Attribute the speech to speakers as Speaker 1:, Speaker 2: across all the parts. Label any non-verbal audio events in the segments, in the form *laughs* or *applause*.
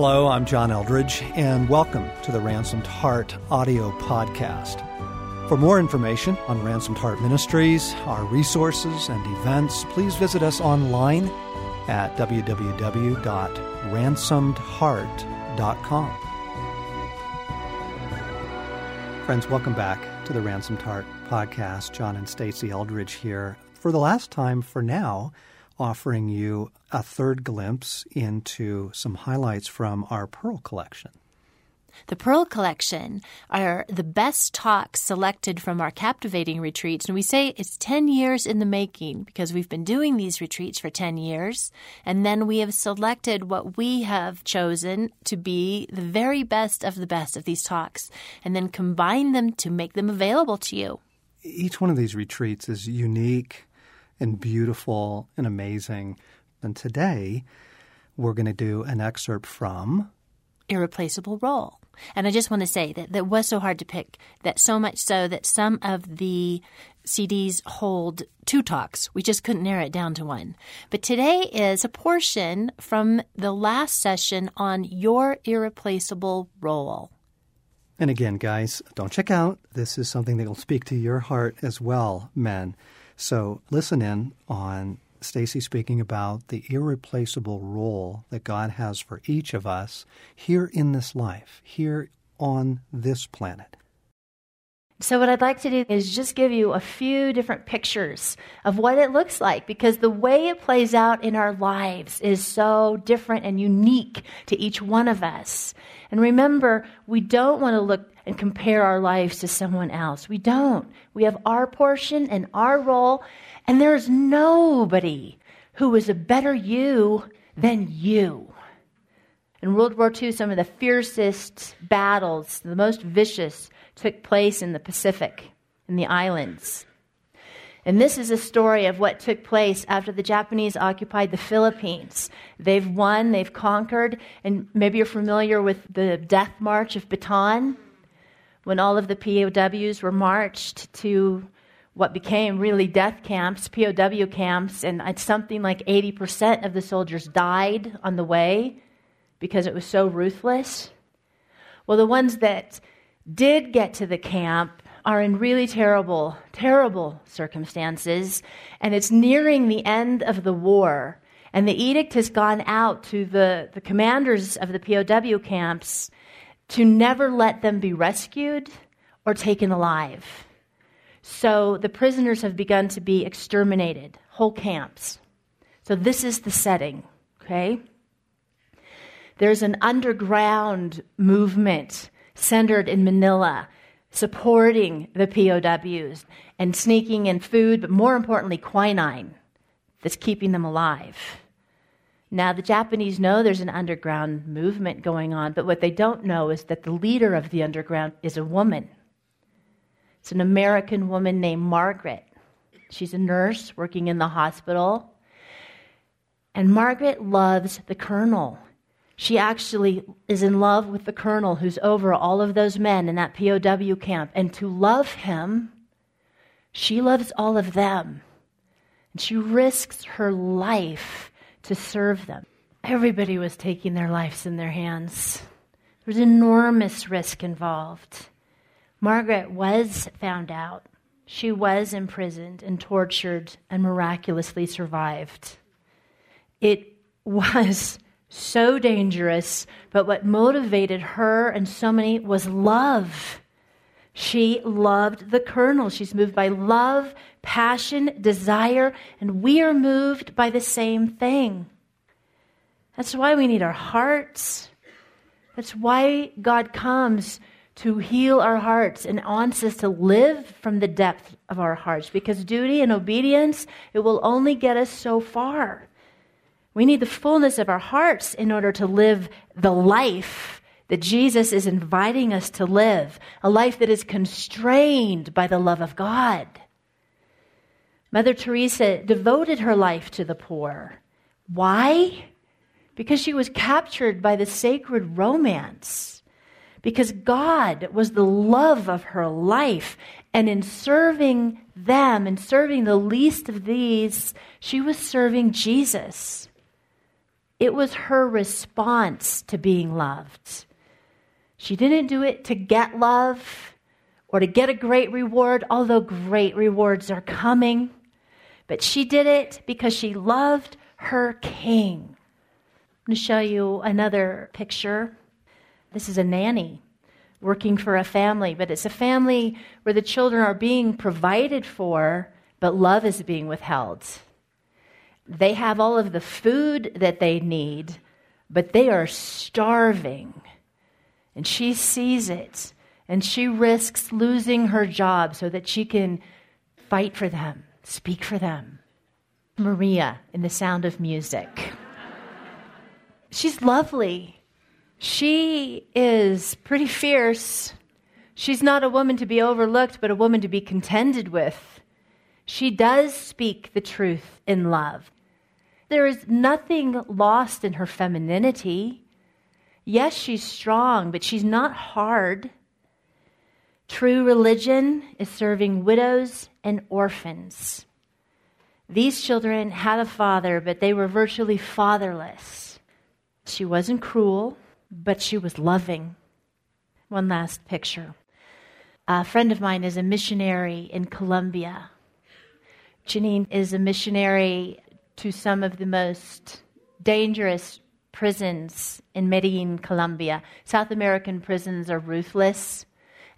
Speaker 1: Hello, I'm John Eldredge, and welcome to the Ransomed Heart audio podcast. For more information on Ransomed Heart Ministries, our resources, and events, please visit us online at www.ransomedheart.com. Friends, welcome back to the Ransomed Heart podcast. John and Stasi Eldredge here for the last time for now offering you a third glimpse into some highlights from our Pearl collection.
Speaker 2: The Pearl Collection are the best talks selected from our captivating retreats. And we say it's 10 years in the making because we've been doing these retreats for 10 years. And then we have selected what we have chosen to be the very best of the best of these talks and then combine them to make them available to you.
Speaker 1: Each one of these retreats is unique and beautiful and amazing. And today we're going to do an excerpt from
Speaker 2: Irreplaceable Role. And I just want to say that that was so hard to pick, that so much so that some of the CDs hold two talks. We just couldn't narrow it down to one. But today is a portion from the last session on your irreplaceable role.
Speaker 1: And again, guys, don't check out. This is something that will speak to your heart as well, men. So listen in on Stasi speaking about the irreplaceable role that God has for each of us here in this life, here on this planet.
Speaker 3: So, what I'd like to do is just give you a few different pictures of what it looks like because the way it plays out in our lives is so different and unique to each one of us. And remember, we don't want to look and compare our lives to someone else. We don't. We have our portion and our role, and there's nobody who is a better you than you. In World War II, some of the fiercest battles, the most vicious, took place in the Pacific, in the islands. And this is a story of what took place after the Japanese occupied the Philippines. They've won, they've conquered, and maybe you're familiar with the death march of Bataan, when all of the POWs were marched to what became really death camps, POW camps, and something like 80% of the soldiers died on the way because it was so ruthless. Well, the ones that did get to the camp are in really terrible, terrible circumstances, and it's nearing the end of the war. And the edict has gone out to the, the commanders of the POW camps to never let them be rescued or taken alive. So the prisoners have begun to be exterminated, whole camps. So this is the setting, okay? There's an underground movement centered in Manila, supporting the POWs and sneaking in food, but more importantly, quinine that's keeping them alive. Now, the Japanese know there's an underground movement going on, but what they don't know is that the leader of the underground is a woman. It's an American woman named Margaret. She's a nurse working in the hospital. And Margaret loves the colonel. She actually is in love with the colonel who's over all of those men in that POW camp. And to love him, she loves all of them. And she risks her life to serve them. Everybody was taking their lives in their hands. There was enormous risk involved. Margaret was found out. She was imprisoned and tortured and miraculously survived. It was so dangerous, but what motivated her and so many was love. She loved the colonel. She's moved by love, passion, desire, and we are moved by the same thing. That's why we need our hearts. That's why God comes to heal our hearts and wants us to live from the depth of our hearts because duty and obedience, it will only get us so far. We need the fullness of our hearts in order to live the life that Jesus is inviting us to live, a life that is constrained by the love of God. Mother Teresa devoted her life to the poor. Why? Because she was captured by the sacred romance. Because God was the love of her life. And in serving them, in serving the least of these, she was serving Jesus. It was her response to being loved. She didn't do it to get love or to get a great reward, although great rewards are coming. But she did it because she loved her king. I'm going to show you another picture. This is a nanny working for a family, but it's a family where the children are being provided for, but love is being withheld. They have all of the food that they need, but they are starving. And she sees it, and she risks losing her job so that she can fight for them, speak for them. Maria in The Sound of Music. She's lovely. She is pretty fierce. She's not a woman to be overlooked, but a woman to be contended with. She does speak the truth in love. There is nothing lost in her femininity. Yes, she's strong, but she's not hard. True religion is serving widows and orphans. These children had a father, but they were virtually fatherless. She wasn't cruel, but she was loving. One last picture. A friend of mine is a missionary in Colombia. Janine is a missionary to some of the most dangerous prisons in Medellin, Colombia. South American prisons are ruthless,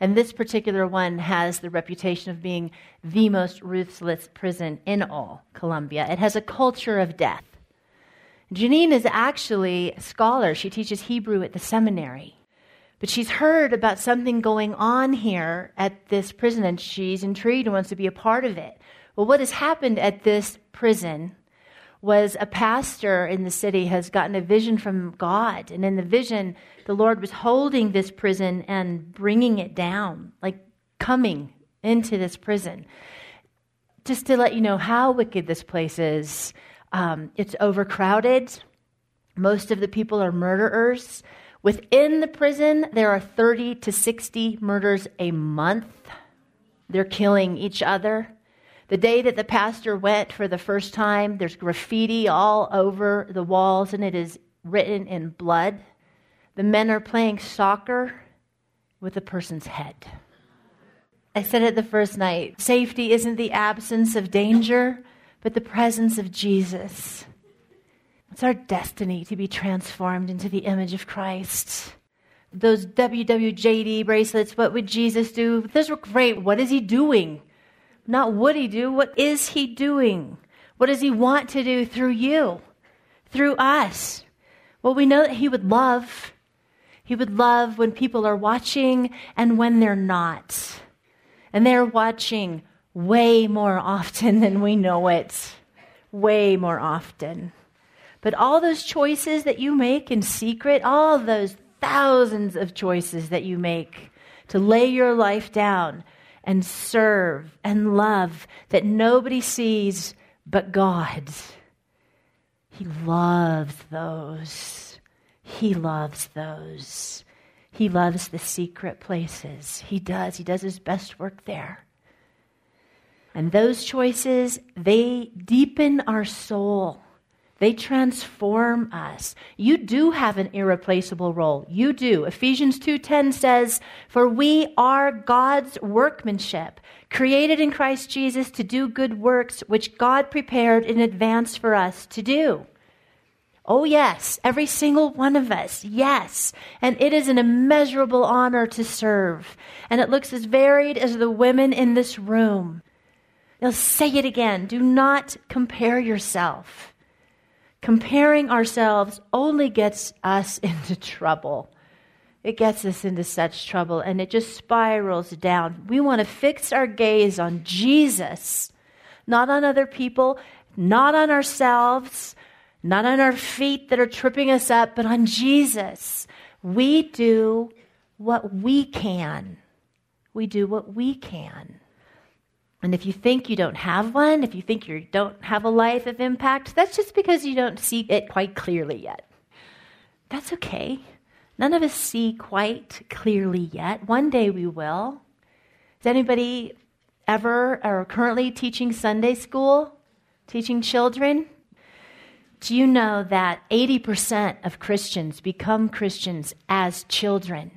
Speaker 3: and this particular one has the reputation of being the most ruthless prison in all Colombia. It has a culture of death. Janine is actually a scholar. She teaches Hebrew at the seminary. But she's heard about something going on here at this prison, and she's intrigued and wants to be a part of it. Well, what has happened at this prison was a pastor in the city has gotten a vision from God. And in the vision, the Lord was holding this prison and bringing it down, like coming into this prison. Just to let you know how wicked this place is, um, it's overcrowded. Most of the people are murderers. Within the prison, there are 30 to 60 murders a month. They're killing each other. The day that the pastor went for the first time, there's graffiti all over the walls and it is written in blood. The men are playing soccer with a person's head. I said it the first night safety isn't the absence of danger, but the presence of Jesus. It's our destiny to be transformed into the image of Christ. Those WWJD bracelets, what would Jesus do? Those were great. What is he doing? Not would he do, what is he doing? What does he want to do through you, through us? Well, we know that he would love. He would love when people are watching and when they're not. And they're watching way more often *laughs* than we know it. Way more often. But all those choices that you make in secret, all those thousands of choices that you make to lay your life down, and serve and love that nobody sees but God. He loves those. He loves those. He loves the secret places. He does. He does his best work there. And those choices, they deepen our soul. They transform us. You do have an irreplaceable role. You do. Ephesians 2:10 says, "For we are God's workmanship, created in Christ Jesus to do good works which God prepared in advance for us to do." Oh, yes, every single one of us, yes. And it is an immeasurable honor to serve. And it looks as varied as the women in this room. Now, say it again. Do not compare yourself. Comparing ourselves only gets us *laughs* into trouble. It gets us into such trouble and it just spirals down. We want to fix our gaze on Jesus, not on other people, not on ourselves, not on our feet that are tripping us up, but on Jesus. We do what we can. We do what we can. And if you think you don't have one, if you think you don't have a life of impact, that's just because you don't see it quite clearly yet. That's okay. None of us see quite clearly yet. One day we will. Is anybody ever or currently teaching Sunday school? Teaching children? Do you know that 80% of Christians become Christians as children?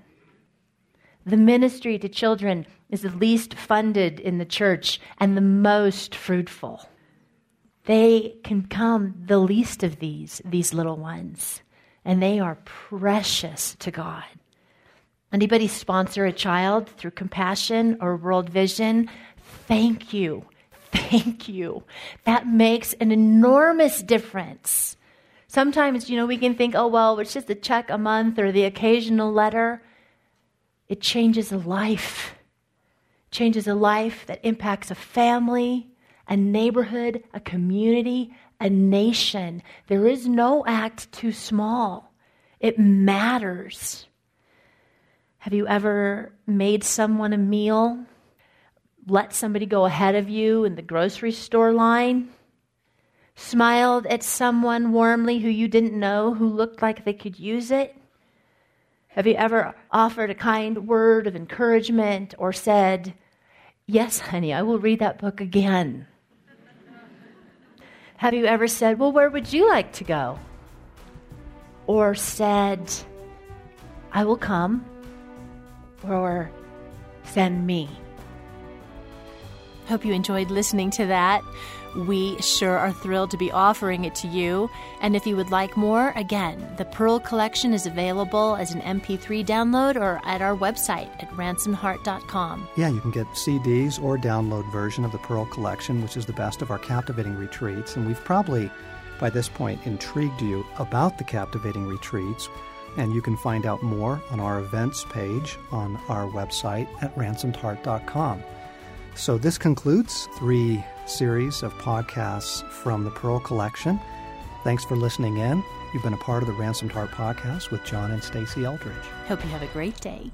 Speaker 3: The ministry to children is the least funded in the church and the most fruitful. They can become the least of these, these little ones, and they are precious to God. Anybody sponsor a child through compassion or world vision? Thank you. Thank you. That makes an enormous difference. Sometimes, you know, we can think, oh, well, it's just a check a month or the occasional letter. It changes a life. Changes a life that impacts a family, a neighborhood, a community, a nation. There is no act too small. It matters. Have you ever made someone a meal? Let somebody go ahead of you in the grocery store line? Smiled at someone warmly who you didn't know who looked like they could use it? Have you ever offered a kind word of encouragement or said, Yes, honey, I will read that book again? Have you ever said, Well, where would you like to go? Or said, I will come or send me.
Speaker 2: Hope you enjoyed listening to that. We sure are thrilled to be offering it to you. And if you would like more, again, the Pearl Collection is available as an MP3 download or at our website at ransomheart.com.
Speaker 1: Yeah, you can get CDs or download version of the Pearl Collection, which is the best of our captivating retreats. And we've probably, by this point, intrigued you about the captivating retreats and you can find out more on our events page on our website at ransomedheart.com. So this concludes three series of podcasts from the Pearl Collection. Thanks for listening in. You've been a part of the Ransomed Heart podcast with John and Stasi Eldredge.
Speaker 2: Hope you have a great day.